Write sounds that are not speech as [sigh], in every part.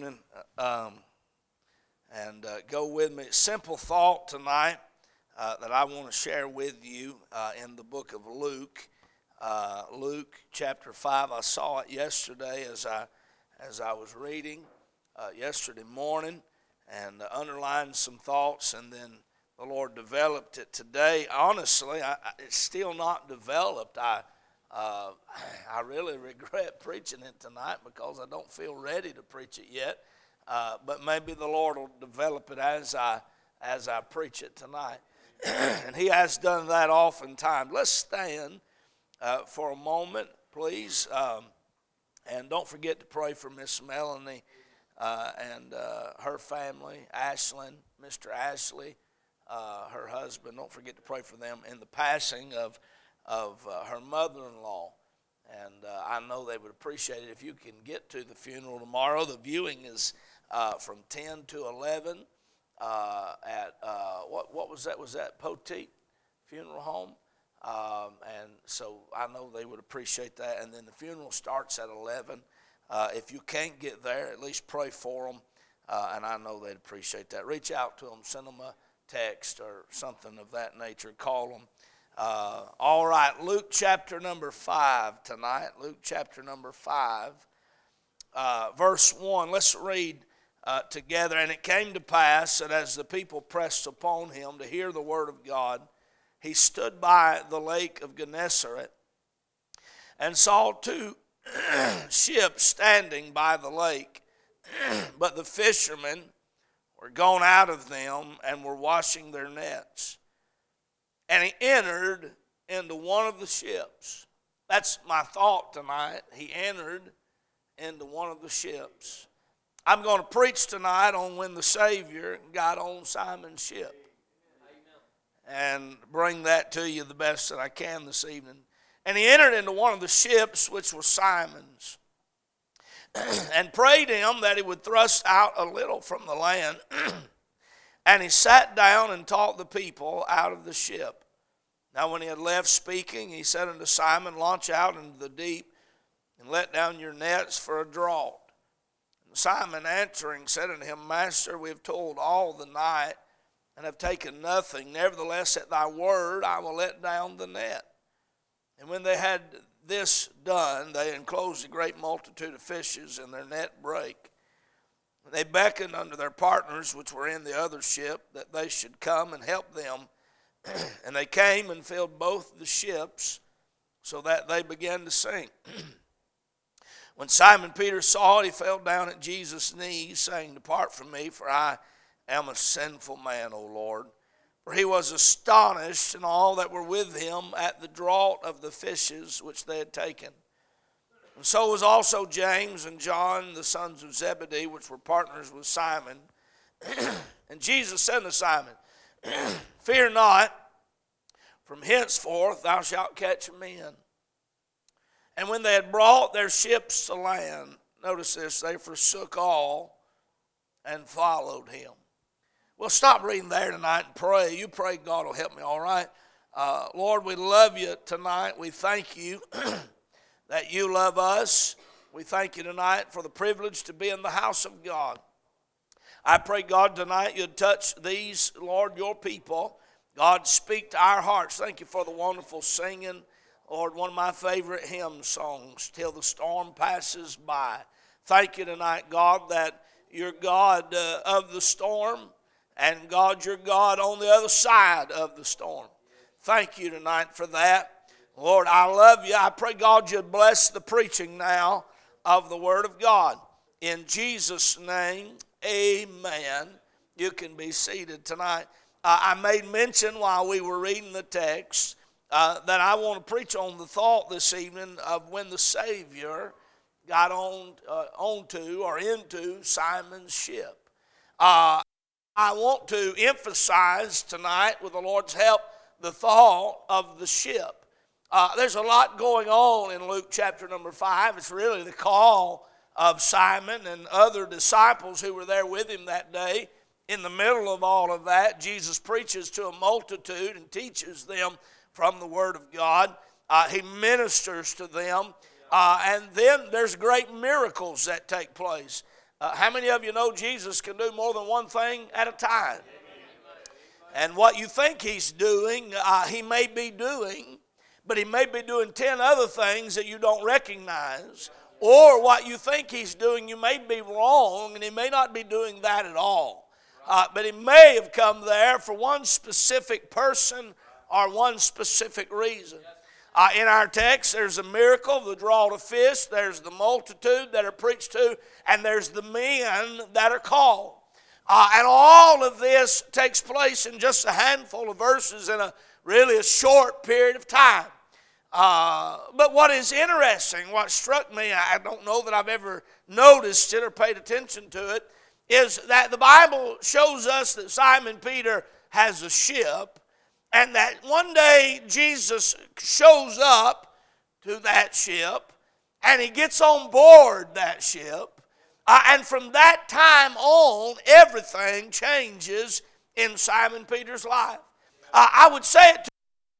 evening. Um, and uh, go with me. Simple thought tonight uh, that I want to share with you uh, in the book of Luke. Uh, Luke chapter 5. I saw it yesterday as I, as I was reading uh, yesterday morning and underlined some thoughts, and then the Lord developed it today. Honestly, I, it's still not developed. I, uh, [sighs] I really regret [laughs] preaching it tonight because I don't feel ready to preach it yet. Uh, but maybe the Lord will develop it as I as I preach it tonight. [clears throat] and He has done that oftentimes. Let's stand uh, for a moment, please, um, and don't forget to pray for Miss Melanie uh, and uh, her family, Ashlyn, Mr. Ashley, uh, her husband. Don't forget to pray for them in the passing of of her mother-in-law. And I know they would appreciate it if you can get to the funeral tomorrow. The viewing is uh, from 10 to 11 uh, at, uh, what, what was that? Was that Poteet Funeral Home? Um, and so I know they would appreciate that. And then the funeral starts at 11. Uh, if you can't get there, at least pray for them. Uh, and I know they'd appreciate that. Reach out to them, send them a text or something of that nature. Call them. Uh, all right, Luke chapter number 5 tonight. Luke chapter number 5, verse 1. Let's read uh, together. And it came to pass that as the people pressed upon him to hear the word of God, he stood by the lake of Gennesaret and saw two [clears throat] ships standing by the lake. [clears throat] but the fishermen were gone out of them and were washing their nets. And he entered into one of the ships. That's my thought tonight. He entered into one of the ships. I'm going to preach tonight on when the Savior got on Simon's ship. And bring that to you the best that I can this evening. And he entered into one of the ships, which was Simon's, [clears throat] and prayed him that he would thrust out a little from the land. [clears throat] and he sat down and taught the people out of the ship. Now, when he had left speaking, he said unto Simon, Launch out into the deep and let down your nets for a draught. And Simon answering said unto him, Master, we have toiled all the night and have taken nothing. Nevertheless, at thy word I will let down the net. And when they had this done, they enclosed a great multitude of fishes, and their net brake. They beckoned unto their partners which were in the other ship that they should come and help them. [clears throat] and they came and filled both the ships, so that they began to sink. [clears throat] When Simon Peter saw it, he fell down at Jesus' knees, saying, Depart from me, for I am a sinful man, O Lord. For he was astonished, and all that were with him, at the draught of the fishes which they had taken. And so was also James and John, the sons of Zebedee, which were partners with Simon. [clears throat] and Jesus said to Simon, [clears throat] Fear not, from henceforth thou shalt catch men. And when they had brought their ships to land, notice this, they forsook all and followed him. We'll stop reading there tonight and pray. You pray God will help me, all right? Uh, Lord, we love you tonight. We thank you [clears throat] that you love us. We thank you tonight for the privilege to be in the house of God. I pray, God, tonight you'd touch these, Lord, your people. God, speak to our hearts. Thank you for the wonderful singing Lord, one of my favorite hymn songs, Till the Storm Passes By. Thank you tonight, God, that you're God uh, of the storm, and God, you're God on the other side of the storm. Thank you tonight for that. Lord, I love you. I pray, God, you'd bless the preaching now of the Word of God. In Jesus' name, amen. You can be seated tonight. Uh, I made mention while we were reading the text uh, that I want to preach on the thought this evening of when the Savior got on uh, onto or into Simon's ship. Uh, I want to emphasize tonight, with the Lord's help, the thought of the ship. Uh, there's a lot going on in Luke chapter number five. It's really the call of Simon and other disciples who were there with him that day. In the middle of all of that, Jesus preaches to a multitude and teaches them from the Word of God. Uh, he ministers to them. Uh, and then there's great miracles that take place. Uh, how many of you know Jesus can do more than one thing at a time? And what you think he's doing, uh, he may be doing, but he may be doing 10 other things that you don't recognize. Or what you think he's doing, you may be wrong, and he may not be doing that at all. Uh, but he may have come there for one specific person or one specific reason. Uh, in our text, there's a miracle, the draw of fish, there's the multitude that are preached to, and there's the men that are called. Uh, and all of this takes place in just a handful of verses in a really a short period of time. Uh, but what is interesting, what struck me, I don't know that I've ever noticed it or paid attention to it, is that the Bible shows us that Simon Peter has a ship, and that one day Jesus shows up to that ship, and he gets on board that ship, uh, and from that time on, everything changes in Simon Peter's life. Uh, I would say it to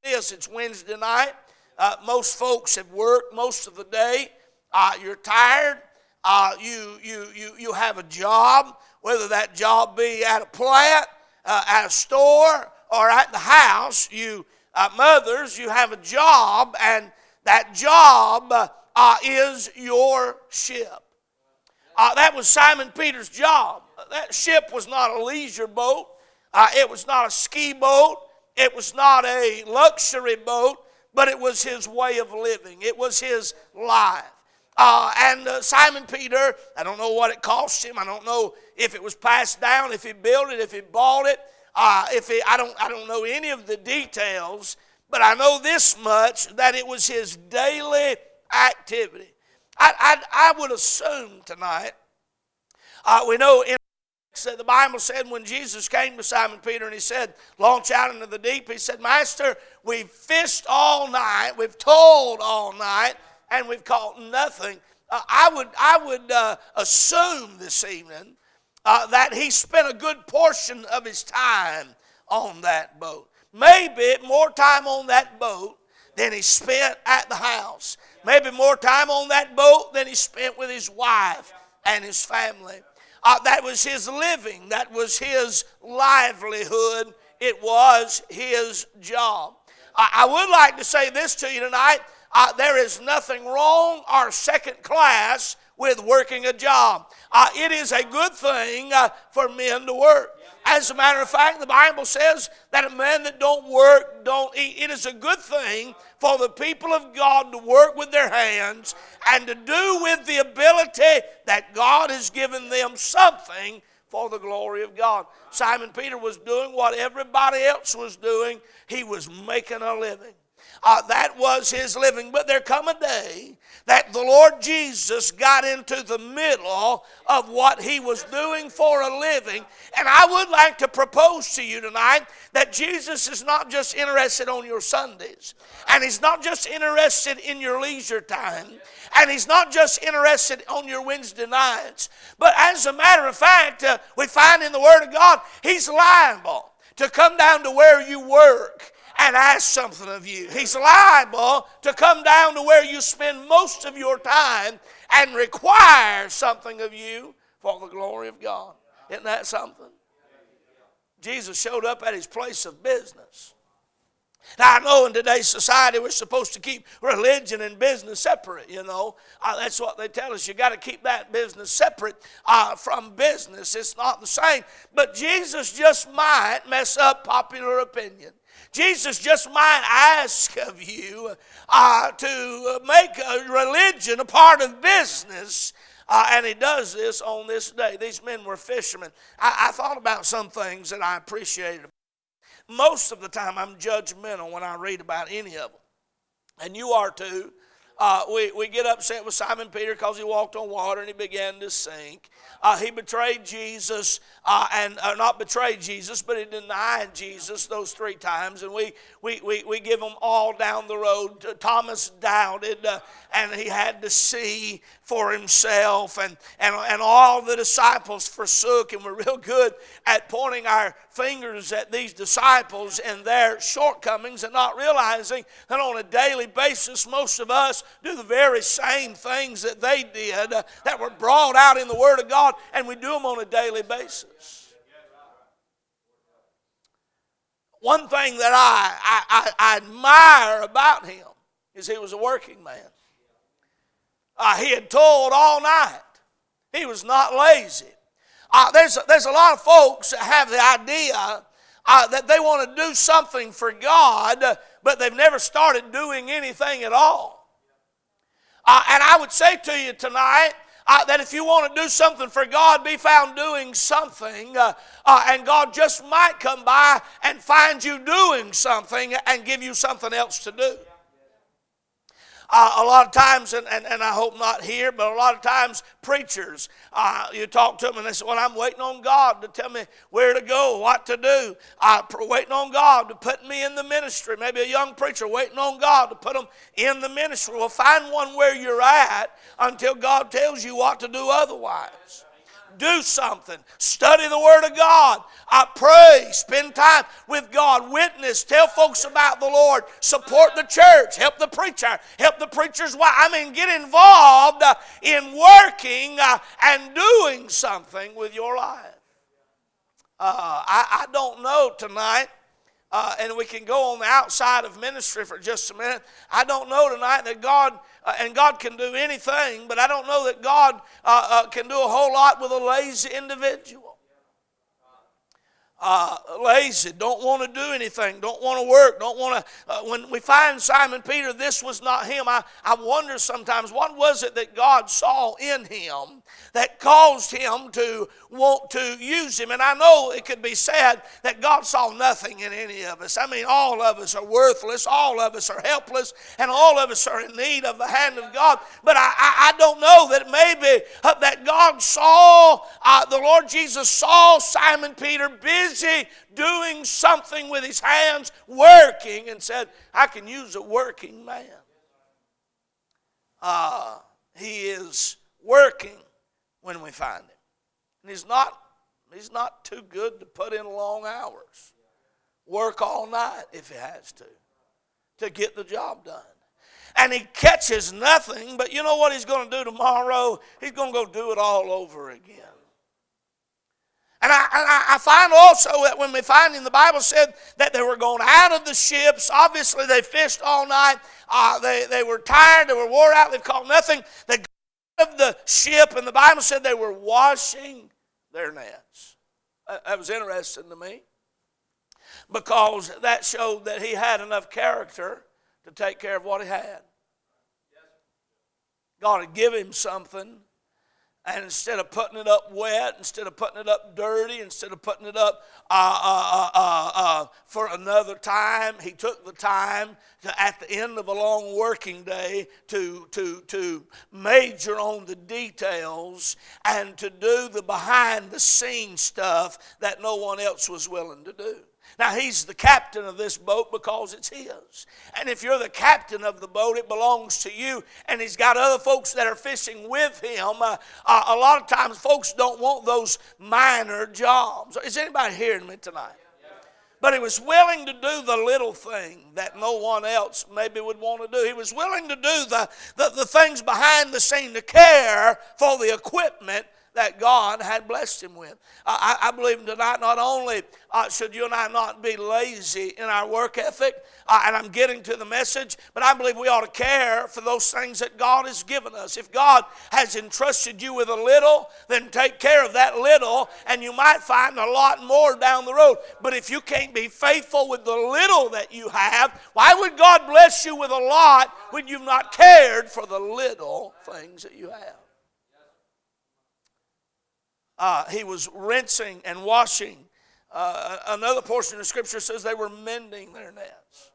this it's Wednesday night. Uh, most folks have worked most of the day. Uh, you're tired. Uh, you, you, you, you have a job, whether that job be at a plant, uh, at a store, or at the house. You uh, mothers, you have a job, and that job uh, is your ship. that was Simon Peter's job. That ship was not a leisure boat. it was not a ski boat. It was not a luxury boat but it was his way of living, it was his life. Uh, and uh, Simon Peter, I don't know what it cost him. I don't know if it was passed down, if he built it, if he bought it. Uh, if he, I don't, I don't know any of the details, but I know this much that it was his daily activity. I, I, I would assume tonight. Uh, we know in that the Bible said when Jesus came to Simon Peter and he said, Launch out into the deep, he said, Master, we've fished all night, we've toiled all night, and we've caught nothing. Uh, I would, I would uh, assume this evening uh, that he spent a good portion of his time on that boat. Maybe more time on that boat than he spent at the house. Maybe more time on that boat than he spent with his wife and his family. Uh, that was his living, that was his livelihood, it was his job. I would like to say this to you tonight uh, there is nothing wrong or second class with working a job. Uh, it is a good thing uh, for men to work. As a matter of fact, the Bible says that a man that don't work don't eat. It is a good thing for the people of God to work with their hands and to do with the ability that God has given them something for the glory of God. Simon Peter was doing what everybody else was doing. He was making a living. Uh, that was his living. But there come a day that the Lord Jesus got into the middle of what he was doing for a living. And I would like to propose to you tonight that Jesus is not just interested on your Sundays, and he's not just interested in your leisure time, and he's not just interested on your Wednesday nights, but as a matter of fact, uh, we find in the Word of God, he's liable to come down to where you work and ask something of you. He's liable to come down to where you spend most of your time and require something of you for the glory of God. Isn't that something? Jesus showed up at his place of business. Now, I know in today's society we're supposed to keep religion and business separate, you know. Uh, that's what they tell us. You got to keep that business separate uh, from business. It's not the same. But Jesus just might mess up popular opinion. Jesus just might ask of you uh, to make religion a part of business. Uh, and he does this on this day. These men were fishermen. I, I thought about some things that I appreciated. Most of the time, I'm judgmental when I read about any of them. And you are too. Uh, we, we get upset with Simon Peter because he walked on water and he began to sink. Uh, he betrayed Jesus, uh, and uh, not betrayed Jesus, but he denied Jesus those three times. And we, we, we, we give them all down the road. Thomas doubted, uh, and he had to see for himself. And, and, and all the disciples forsook, and we're [laughs] real good at pointing our fingers at these disciples and their shortcomings and not realizing that on a daily basis, most of us do the very same things that they did uh, that were brought out in the Word of God, and we do them on a daily basis. One thing that I, I, I, I admire about him is he was a working man. Uh, he had toiled all night. He was not lazy. Uh, there's, a, there's a lot of folks that have the idea uh, that they want to do something for God, but they've never started doing anything at all. Uh, and I would say to you tonight uh, that if you want to do something for God, be found doing something, uh, uh, and God just might come by and find you doing something and give you something else to do. Uh, a lot of times, and, and, and I hope not here, but a lot of times preachers, uh, you talk to them and they say, Well, I'm waiting on God to tell me where to go, what to do. I'm waiting on God to put me in the ministry. Maybe a young preacher waiting on God to put them in the ministry. Well, find one where you're at until God tells you what to do otherwise do something. Study the Word of God. I pray. Spend time with God. Witness. Tell folks about the Lord. Support the church. Help the preacher. Help the preacher's wife. I mean, get involved uh, in working uh, and doing something with your life. Uh, I, I don't know tonight uh, and we can go on the outside of ministry for just a minute. I don't know tonight that God, uh, and God can do anything, but I don't know that God uh, uh can do a whole lot with a lazy individual uh, lazy, don't want to do anything, don't want to work, don't want to. Uh, when we find Simon Peter, this was not him. I, I wonder sometimes what was it that God saw in him that caused him to want to use him? And I know it could be said that God saw nothing in any of us. I mean, all of us are worthless, all of us are helpless, and all of us are in need of the hand of God. But I, I, I don't know that maybe uh, that God saw, uh, the Lord Jesus saw Simon Peter busy busy doing something with his hands, working, and said, I can use a working man. Uh, he is working when we find him. And he's not, he's not too good to put in long hours. Work all night if he has to, to get the job done and he catches nothing, but you know what he's going to do tomorrow? He's going to go do it all over again. And I, and I, find also that when we find in the Bible said that they were going out of the ships, obviously they fished all night, uh, they, they were tired, they were wore out, they've caught nothing. They got out of the ship, and the Bible said they were washing their nets. That was interesting to me because that showed that he had enough character to take care of what he had. God had given him something and instead of putting it up wet, instead of putting it up dirty, instead of putting it up uh, uh, uh, uh, for another time, he took the time to, at the end of a long working day to, to, to major on the details and to do the behind the scenes stuff that no one else was willing to do. Now, he's the captain of this boat because it's his. And if you're the captain of the boat, it belongs to you. And he's got other folks that are fishing with him. Uh, uh, a lot of times, folks don't want those minor jobs. Is anybody hearing me tonight? But he was willing to do the little thing that no one else maybe would want to do. He was willing to do the, the, the things behind the scene to care for the equipment that God had blessed him with. I, I believe tonight not only uh, should you and I not be lazy in our work ethic, uh, and I'm getting to the message, but I believe we ought to care for those things that God has given us. If God has entrusted you with a little, then take care of that little, and you might find a lot more down the road. But if you can't be faithful with the little that you have, why would God bless you with a lot when you've not cared for the little things that you have? Uh, he was rinsing and washing. Uh, another portion of Scripture says they were mending their nets.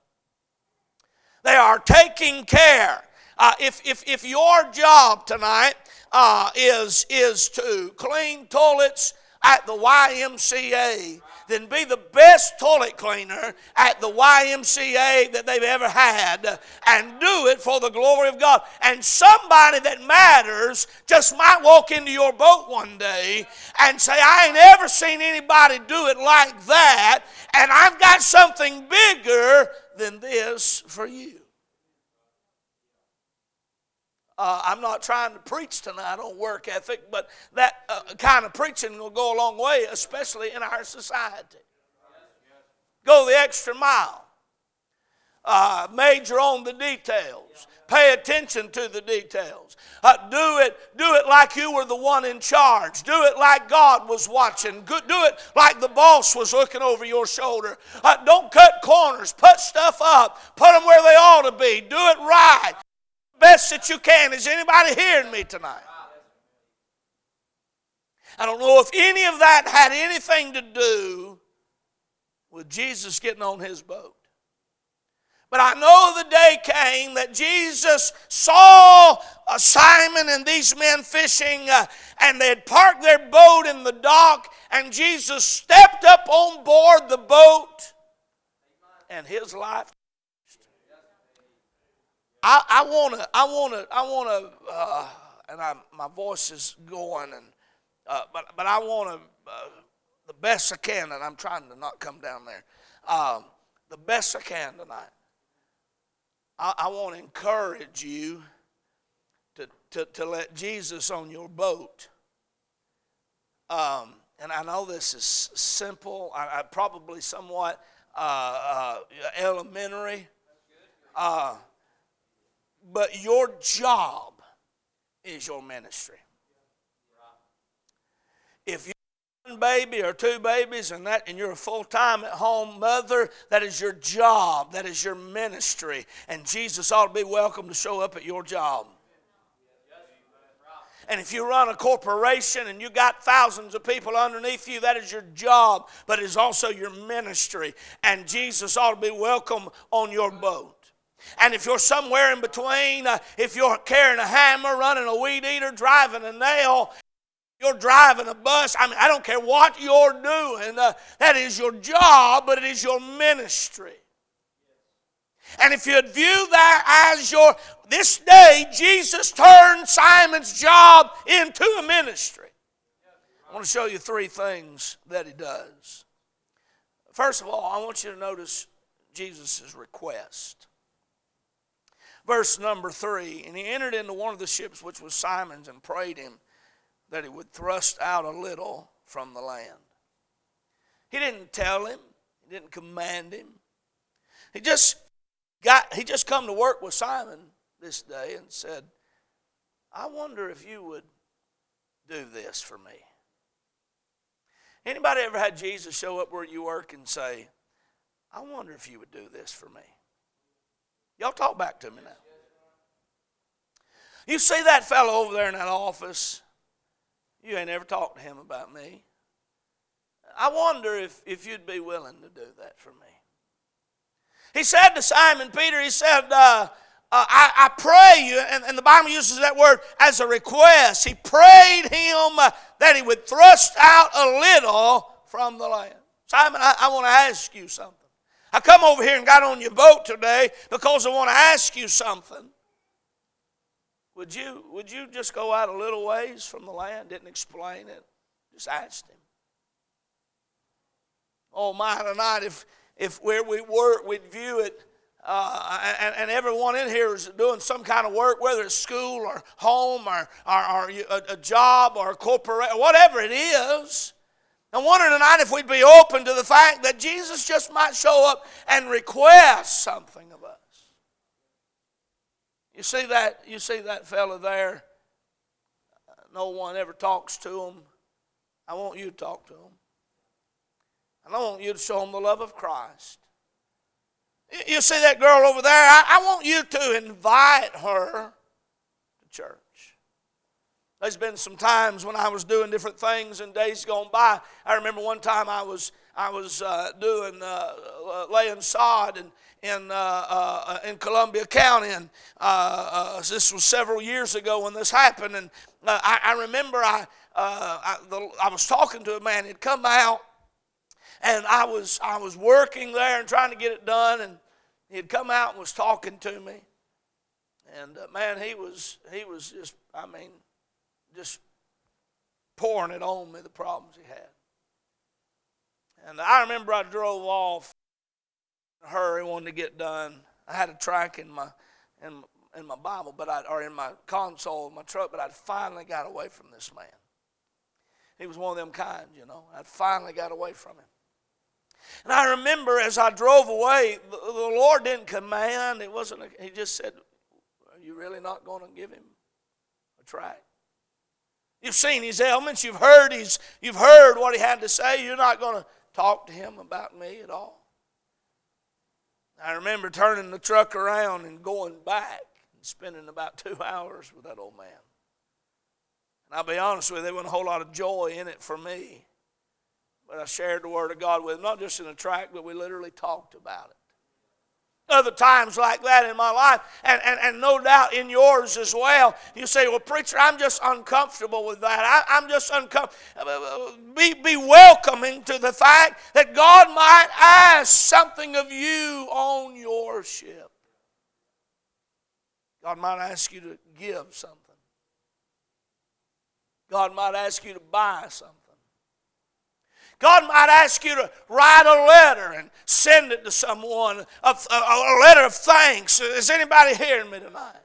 They are taking care. Uh, if, if, if your job tonight uh, is, is to clean toilets at the YMCA, then be the best toilet cleaner at the YMCA that they've ever had and do it for the glory of God. And somebody that matters just might walk into your boat one day and say, I ain't ever seen anybody do it like that, and I've got something bigger than this for you. Uh, I'm not trying to preach tonight on work ethic, but that uh, kind of preaching will go a long way, especially in our society. Go the extra mile. Uh, major on the details. Pay attention to the details. Uh, do it. Do it like you were the one in charge. Do it like God was watching. Do it like the boss was looking over your shoulder. Uh, don't cut corners. Put stuff up. Put them where they ought to be. Do it right. Best that you can. Is anybody hearing me tonight? I don't know if any of that had anything to do with Jesus getting on his boat. But I know the day came that Jesus saw Simon and these men fishing, uh, and they had parked their boat in the dock, and Jesus stepped up on board the boat, and his life. I want to, I want to, I want to, uh, and I, my voice is going, and uh, but but I want to uh, the best I can, and I'm trying to not come down there. Um, the best I can tonight. I, I want to encourage you to, to, to let Jesus on your boat. Um, and I know this is simple, I, I probably somewhat uh, uh, elementary, uh, but your job is your ministry. If you have one baby or two babies and that and you're a full-time at home mother that is your job that is your ministry and jesus ought to be welcome to show up at your job and if you run a corporation and you got thousands of people underneath you, that is your job, but it is also your ministry. And Jesus ought to be welcome on your boat. And if you're somewhere in between, uh, if you're carrying a hammer, running a weed eater, driving a nail, you're driving a bus. I mean, I don't care what you're doing. Uh, that is your job, but it is your ministry. And if you'd view that as your, this day, Jesus turned Simon's job into a ministry. I want to show you three things that he does. First of all, I want you to notice Jesus' request. Verse number three, and he entered into one of the ships which was Simon's and prayed him that he would thrust out a little from the land. He didn't tell him, he didn't command him. He just got he just come to work with Simon this day and said, I wonder if you would do this for me. Anybody ever had Jesus show up where you work and say, I wonder if you would do this for me? Y'all talk back to me now. You see that fellow over there in that office you ain't ever talked to him about me. I wonder if, if you'd be willing to do that for me. He said to Simon Peter, He said, uh, uh, I, I, pray you, and, and, the Bible uses that word as a request. He prayed him uh, that he would thrust out a little from the land. Simon, I, I want to ask you something. I come over here and got on your boat today because I want to ask you something. Would you, would you just go out a little ways from the land? Didn't explain it. Just asked him. Oh, my, tonight, if, if where we work, we'd view it, uh, and, and, everyone in here is doing some kind of work, whether it's school or home or, or, or a, a, job or a corporate, whatever it is. I'm wondering tonight if we'd be open to the fact that Jesus just might show up and request something of us. You see that? You see that fella there? No one ever talks to him. I want you to talk to him. And I want you to show him the love of Christ. You see that girl over there? I, I want you to invite her to church. There's been some times when I was doing different things in days gone by. I remember one time I was I was uh, doing uh, uh laying sod and in, uh, uh, in Columbia County. And uh, this was several years ago when this happened. And I, I, remember I, I, the, I, was talking to a man. He'd come out, and I was, I was working there and trying to get it done. And he'd come out and was talking to me. And man, he was, he was just, I mean, just pouring it on me, the problems he had. And I remember I drove off hurry, wanted to get done. I had a track in my in in my Bible, but I, or in my console of my truck, but I'd finally got away from this man. He was one of them kind, you know. I'd finally got away from him. And I remember as I drove away, the, the Lord didn't command. It wasn't. A, he just said, "Are you really not going to give him a track?" You've seen his ailments. You've heard his. You've heard what he had to say. You're not going to talk to him about me at all. I remember turning the truck around and going back and spending about two hours with that old man. And I'll be honest with you, there wasn't a whole lot of joy in it for me. But I shared the Word of God with him, not just in a tract, but we literally talked about it. Other times like that in my life, and, and, and no doubt in yours as well. You say, Well, preacher, I'm just uncomfortable with that. I, I'm just uncomfortable. Be, be welcoming to the fact that God might ask something of you on your ship. God might ask you to give something. God might ask you to buy something. God might ask you to write a letter and send it to someone, a, a, letter of thanks. Is anybody hearing me tonight?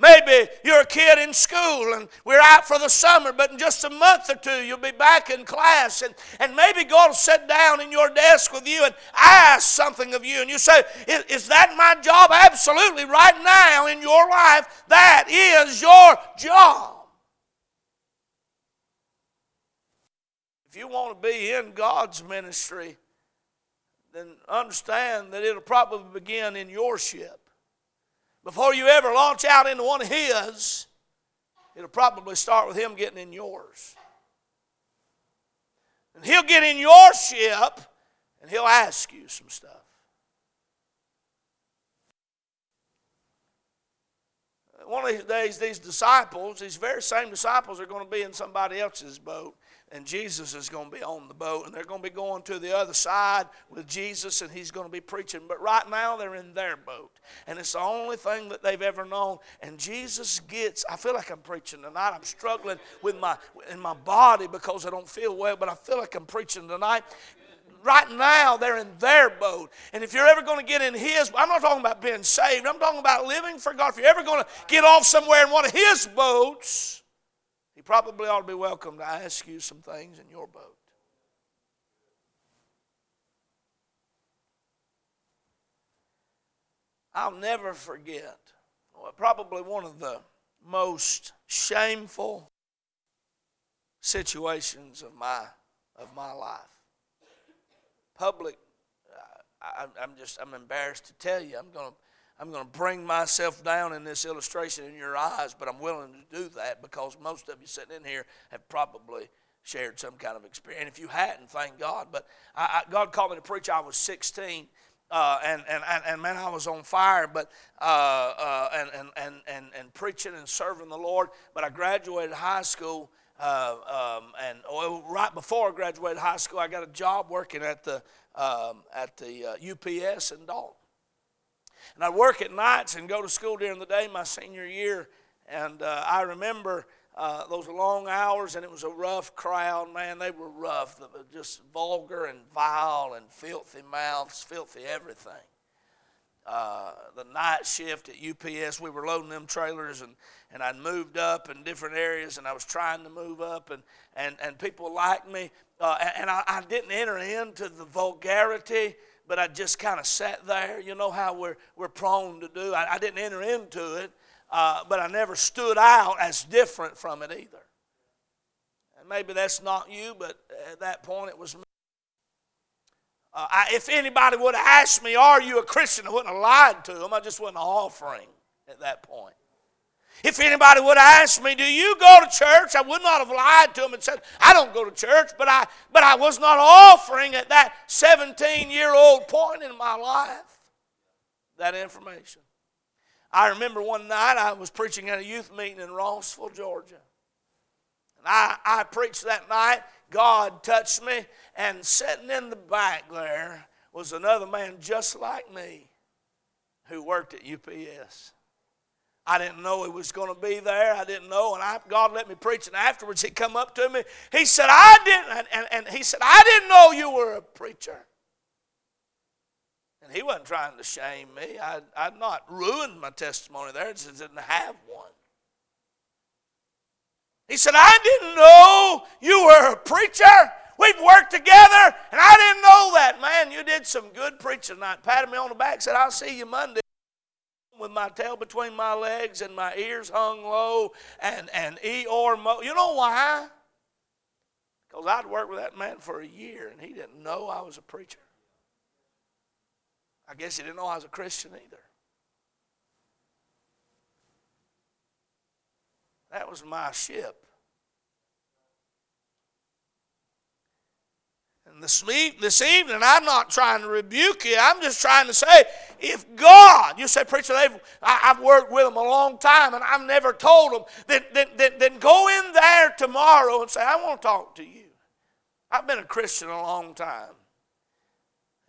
Maybe you're a kid in school and we're out for the summer, but in just a month or two you'll be back in class. And, and maybe God will sit down in your desk with you and ask something of you. And you say, is, is that my job? Absolutely. Right now in your life, that is your job. If you want to be in God's ministry, then understand that it'll probably begin in your ship. Before you ever launch out into one of His, it'll probably start with Him getting in yours. And He'll get in your ship and He'll ask you some stuff. One of these days, these disciples, these very same disciples, are going to be in somebody else's boat and Jesus is going to be on the boat, and they're going to be going to the other side with Jesus, and he's going to be preaching. But right now, they're in their boat, and it's the only thing that they've ever known. And Jesus gets. I feel like I'm preaching tonight. I'm struggling with my in my body because I don't feel well, but I feel like I'm preaching tonight. Right now, they're in their boat. And if you're ever going to get in His, I'm not talking about being saved. I'm talking about living for God. If you're ever going to get off somewhere in one of His boats, probably ought to be welcome to ask you some things in your boat. I'll never forget probably one of the most shameful situations of my of my life. Public, uh, I, am just I'm embarrassed to tell you. I'm going to I'm going to bring myself down in this illustration in your eyes, but I'm willing to do that because most of you sitting in here have probably shared some kind of experience. And if you hadn't, thank God. But I, I, God called me to preach. I was 16. Uh, and, and, and, man, I was on fire, but uh, uh, and, and, and, and, and preaching and serving the Lord. But I graduated high school, uh, um, and well, right before I graduated high school, I got a job working at the um, at the UPS uh, in Dalton. And I'd work at nights and go to school during the day my senior year. And uh, I remember uh, those long hours, and it was a rough crowd. Man, they were rough. Just vulgar and vile and filthy mouths, filthy everything. Uh, the night shift at UPS, we were loading them trailers, and, and I'd moved up in different areas, and I was trying to move up, and, and, and people liked me. Uh, and, and I, I didn't enter into the vulgarity but I just kind of sat there. You know how we're, we're prone to do. I, I didn't enter into it, uh, but I never stood out as different from it either. And maybe that's not you, but at that point it was me. Uh, I, if anybody would have asked me, Are you a Christian? I wouldn't have lied to them. I just wasn't offering at that point. If anybody would have asked me, Do you go to church? I would not have lied to them and said, I don't go to church, but I, but I was not offering at that 17 year old point in my life that information. I remember one night I was preaching at a youth meeting in Rossville, Georgia. And I, I preached that night. God touched me, and sitting in the back there was another man just like me who worked at UPS. I didn't know he was going to be there. I didn't know. And I, God let me preach. And afterwards, he come up to me. He said, I didn't. And, and, and he said, I didn't know you were a preacher. And he wasn't trying to shame me. I, I'd not ruined my testimony there, just didn't have one. He said, I didn't know you were a preacher. We've worked together, and I didn't know that. Man, you did some good preaching tonight. Patted me on the back, said, I'll see you Monday with my tail between my legs and my ears hung low and, and Eeyore mo. You know why? Because I'd worked with that man for a year, and he didn't know I was a preacher. I guess he didn't know I was a Christian either. That was my ship. And this, this evening, I'm not trying to rebuke you. I'm just trying to say, if God, you say, preacher, I, have worked with them a long time and I've never told them, then, then, then, then go in there tomorrow and say, I want to talk to you. I've been a Christian a long time.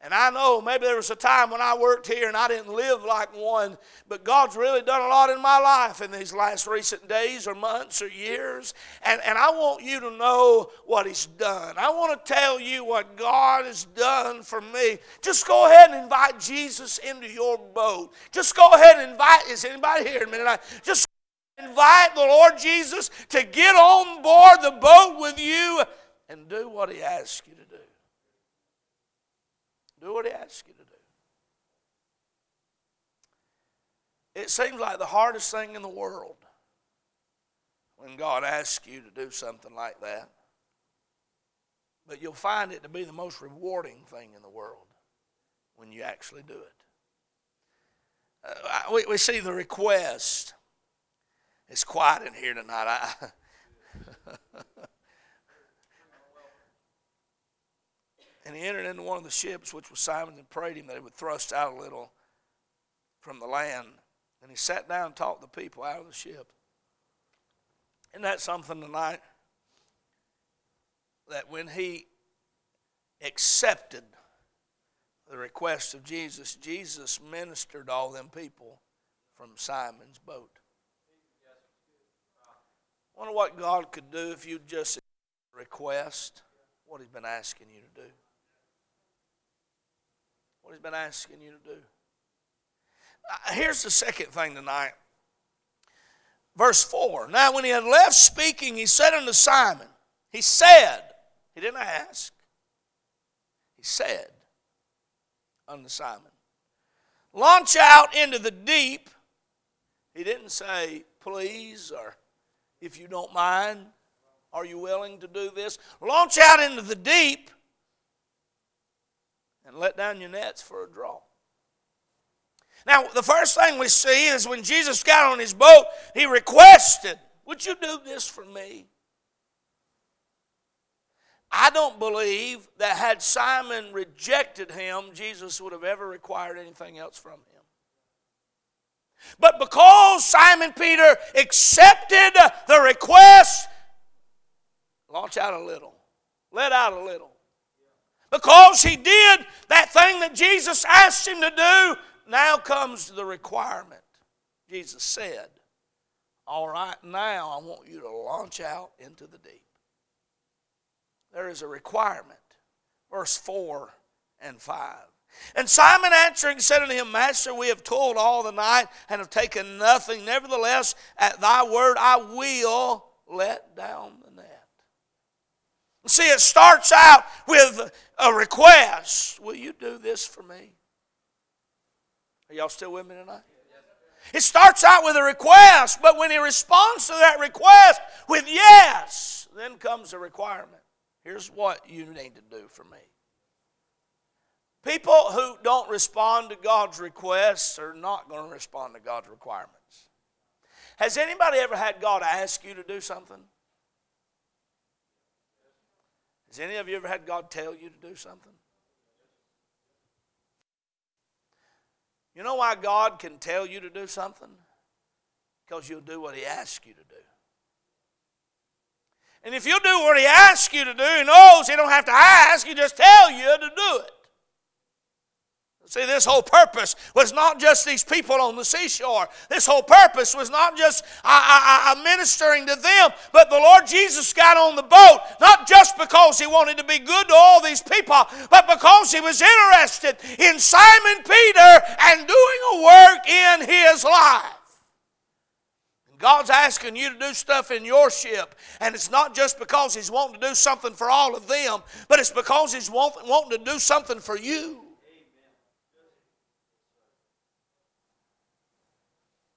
And I know maybe there was a time when I worked here and I didn't live like one, but God's really done a lot in my life in these last recent days or months or years. And, and I want you to know what He's done. I want to tell you what God has done for me. Just go ahead and invite Jesus into your boat. Just go ahead and invite, is anybody here in a minute? Just invite the Lord Jesus to get on board the boat with you and do what He asks you to do. Do what He asks you to do. It seems like the hardest thing in the world when God asks you to do something like that. But you'll find it to be the most rewarding thing in the world when you actually do it. Uh, we, we see the request. It's quiet in here tonight. I, [laughs] And he entered into one of the ships, which was Simon's, and prayed him that he would thrust out a little from the land. And he sat down and taught the people out of the ship. Isn't that something tonight? That when he accepted the request of Jesus, Jesus ministered all them people from Simon's boat. Wonder what God could do if you just request what He's been asking you to do what He's been asking you to do. Here's the second thing tonight. Verse 4 Now, when he had left speaking, he said unto Simon, He said, He didn't ask, He said unto Simon, Launch out into the deep. He didn't say, Please, or if you don't mind, are you willing to do this? Launch out into the deep and let down your nets for a draw. Now, the first thing we see is when Jesus got on his boat, he requested, Would you do this for me? I don't believe that had Simon rejected him, Jesus would have ever required anything else from him. But because Simon Peter accepted the request, launch out a little, let out a little. Because he did that thing that Jesus asked him to do, now comes the requirement. Jesus said, All right, now I want you to launch out into the deep. There is a requirement. Verse 4 and 5. And Simon answering said unto him, Master, we have toiled all the night and have taken nothing. Nevertheless, at thy word I will let down the net. See, it starts out with a request. Will you do this for me? Are y'all still with me tonight? It starts out with a request, but when he responds to that request with yes, then comes the requirement. Here's what you need to do for me. People who don't respond to God's requests are not going to respond to God's requirements. Has anybody ever had God ask you to do something? Has any of you ever had God tell you to do something? You know why God can tell you to do something? Because you'll do what He asks you to do. And if you'll do what He asks you to do, He knows He don't have to ask, He just tell you to do it. See, this whole purpose was not just these people on the seashore. This whole purpose was not just I, I, I ministering to them, but the Lord Jesus got on the boat, not just because he wanted to be good to all these people, but because he was interested in Simon Peter and doing a work in his life. God's asking you to do stuff in your ship, and it's not just because He's wanting to do something for all of them, but it's because He's wanting to do something for you.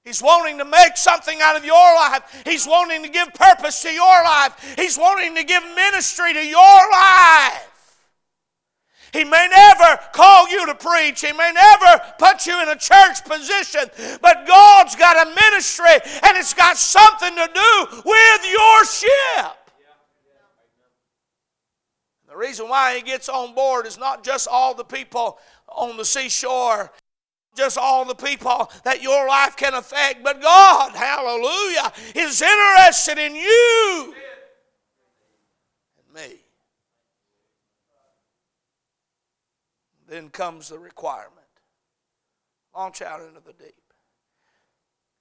He's wanting to make something out of your life. He's wanting to give purpose to your life. He's wanting to give ministry to your life. He may never call you to preach. He may never put you in a church position. But God's got a ministry and it's got something to do with your ship. The reason why he gets on board is not just all the people on the seashore just all the people that your life can affect, but God, hallelujah, is interested in you and me. Then comes the requirement launch out into the deep.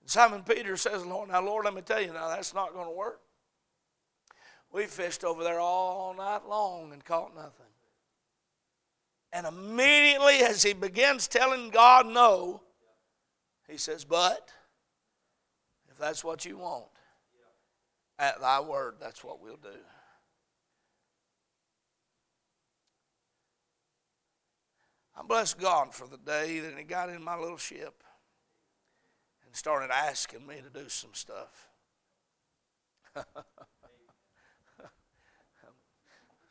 Simon Peter says, Lord, now, Lord, let me tell you now, that's not going to work. We fished over there all night long and caught nothing. And immediately as he begins telling God no, he says, But if that's what you want, at thy word, that's what we'll do. I bless God for the day that he got in my little ship and started asking me to do some stuff. [laughs]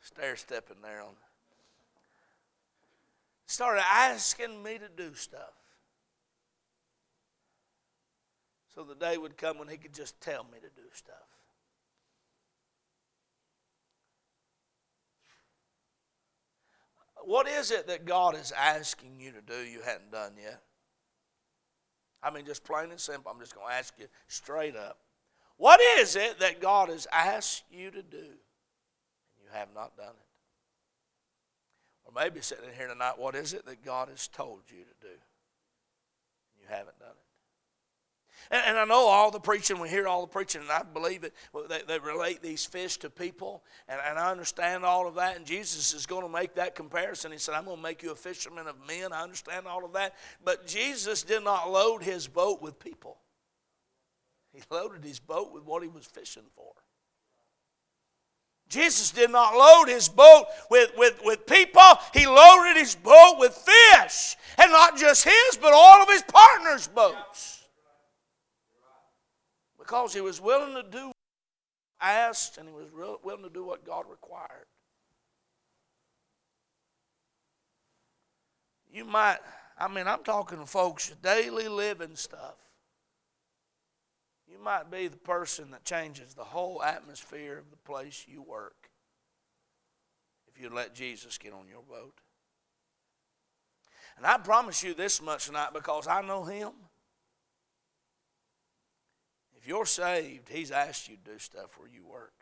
Stair stepping there on started asking me to do stuff. So the day would come when he could just tell me to do stuff. What is it that God is asking you to do you hadn't done yet? I mean, just plain and simple. I'm just going to ask you straight up. What is it that God has asked you to do and you have not done it? Or maybe sitting in here tonight, what is it that God has told you to do? You haven't done it. And, and, I know all the preaching, we hear all the preaching, and I believe it. They, they relate these fish to people, and, and I understand all of that. And Jesus is going to make that comparison. He said, I'm going to make you a fisherman of men. I understand all of that. But Jesus did not load his boat with people, he loaded his boat with what he was fishing for. Jesus did not load his boat with, with, with people, he loaded his boat with fish. And not just his, but all of his partners' boats. Because he was willing to do what asked and he was willing to do what God required. You might, I mean, I'm talking to folks, daily living stuff. You might be the person that changes the whole atmosphere of the place you work if you let Jesus get on your boat. And I promise you this much tonight because I know Him. If you're saved, He's asked you to do stuff where you work.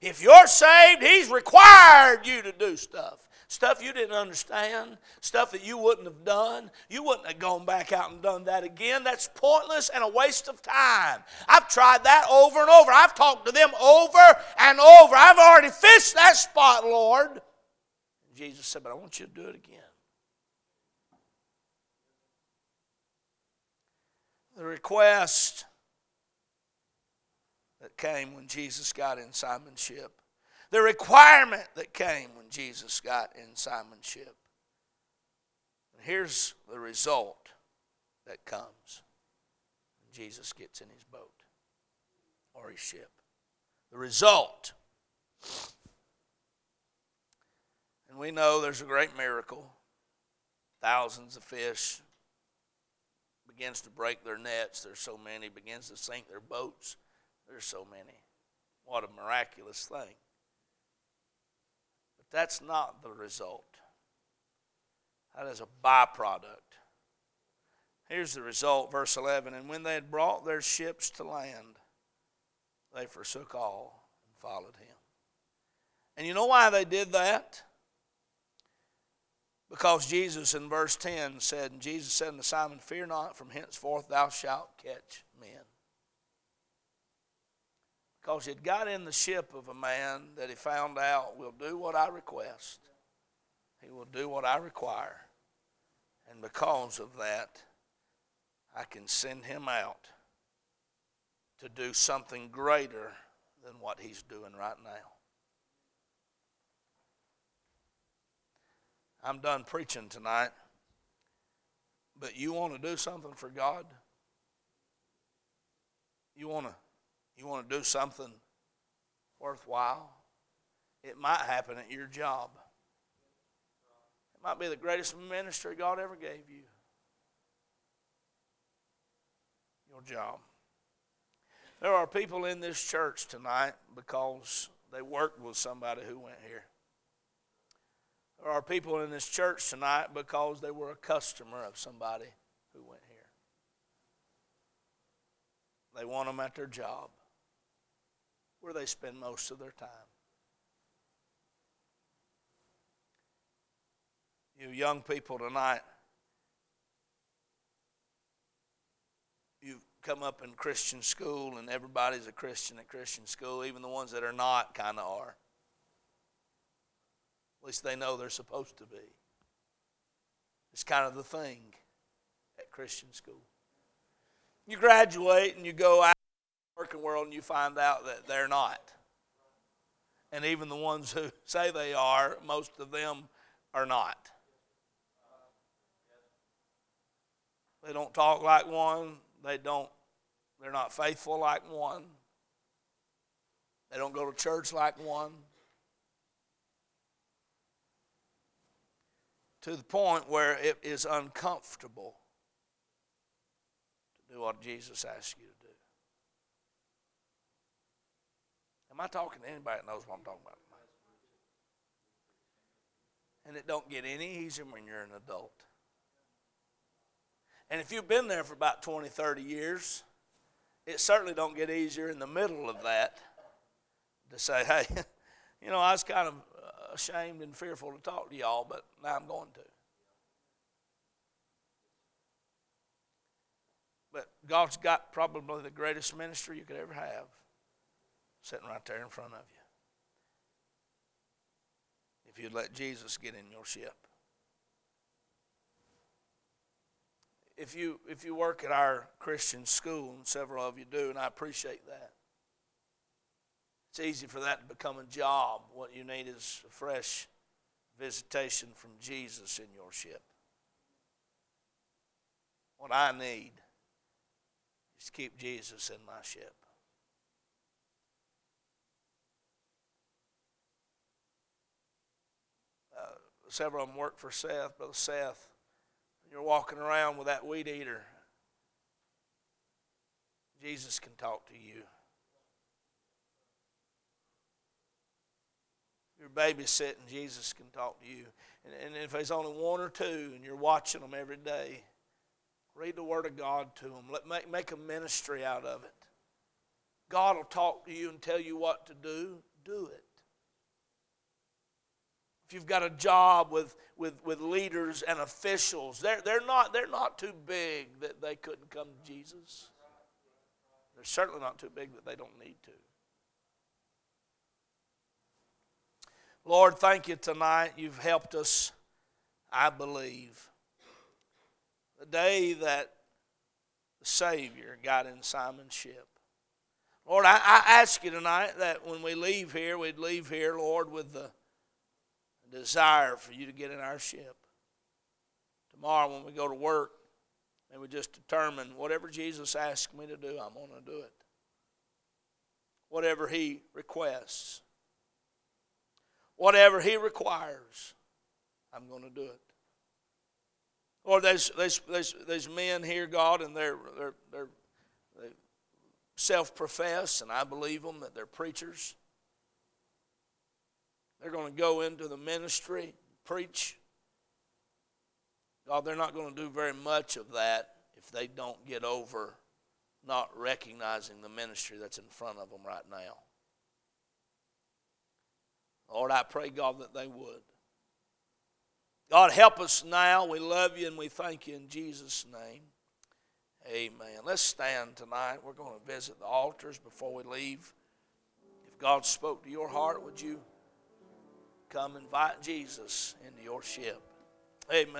If you're saved, He's required you to do stuff stuff you didn't understand, stuff that you wouldn't have done. You wouldn't have gone back out and done that again. That's pointless and a waste of time. I've tried that over and over. I've talked to them over and over. I've already fished that spot, Lord. Jesus said, But I want you to do it again. The request that came when Jesus got in Simon's ship the requirement that came when Jesus got in Simon's ship. And here's the result that comes Jesus gets in his boat or his ship. The result. And we know there's a great miracle. Thousands of fish begins to break their nets. There's so many. Begins to sink their boats. There's so many. What a miraculous thing. That's not the result. That is a byproduct. Here's the result, verse 11. And when they had brought their ships to land, they forsook all and followed him. And you know why they did that? Because Jesus in verse 10 said, and Jesus said unto Simon, Fear not, from henceforth thou shalt catch men. Because he'd got in the ship of a man that he found out will do what I request. He will do what I require. And because of that, I can send him out to do something greater than what he's doing right now. I'm done preaching tonight. But you want to do something for God? You want to you want to do something worthwhile? It might happen at your job. It might be the greatest ministry God ever gave you. Your job. There are people in this church tonight because they worked with somebody who went here. There are people in this church tonight because they were a customer of somebody who went here. They want them at their job where they spend most of their time. You young people tonight, you've come up in Christian school and everybody's a Christian at Christian school, even the ones that are not kind of are. At least they know they're supposed to be. It's kind of the thing at Christian school. You graduate and you go out world and you find out that they're not. And even the ones who [laughs] say they are, most of them are not. They don't talk like one. They don't they're not faithful like one. They don't go to church like one. to the point where it is uncomfortable to do what Jesus asks you to do. Am I talking to anybody that knows what I'm talking about? And it don't get any easier when you're an adult. And if you've been there for about 20, 30 years, it certainly don't get easier in the middle of that to say, hey, [laughs] you know, I was kind of uh, ashamed and fearful to talk to y'all, but now I'm going to. But God's got probably the greatest ministry you could ever have sitting right there in front of you. If you'd let Jesus get in your ship. If you if you work at our Christian school, and several of you do, and I appreciate that. It's easy for that to become a job. What you need is a fresh visitation from Jesus in your ship. What I need is to keep Jesus in my ship. Uh, several of them work for Seth, Brother Seth. You're walking around with that weed eater. Jesus can talk to you. you're babysitting, Jesus can talk to you. And, and if there's only one or two and you're watching them every day, read the Word of God to them. Let, make, make a ministry out of it. God will talk to you and tell you what to do. Do it. If you've got a job with, with, with leaders and officials, they're, they're, not, they're not too big that they couldn't come to Jesus. They're certainly not too big that they don't need to. Lord, thank you tonight. You've helped us, I believe. The day that the Savior got in Simon's ship. Lord, I, I ask you tonight that when we leave here, we'd leave here, Lord, with the desire for you to get in our ship. Tomorrow, when we go to work, and we just determine whatever Jesus asks me to do, I'm going to do it. Whatever He requests whatever He requires, I'm going to do it. Or there's, there's, there's, there's men here, God, and they're, they're, they're, they self profess, and I believe them that they're preachers. They're going to go into the ministry, preach. God, they're not going to do very much of that if they don't get over not recognizing the ministry that's in front of them right now. Lord, I pray, God, that they would. God, help us now. We love you and we thank you in Jesus' name. Amen. Let's stand tonight. We're going to visit the altars before we leave. If God spoke to your heart, would you come invite Jesus into your ship? Amen.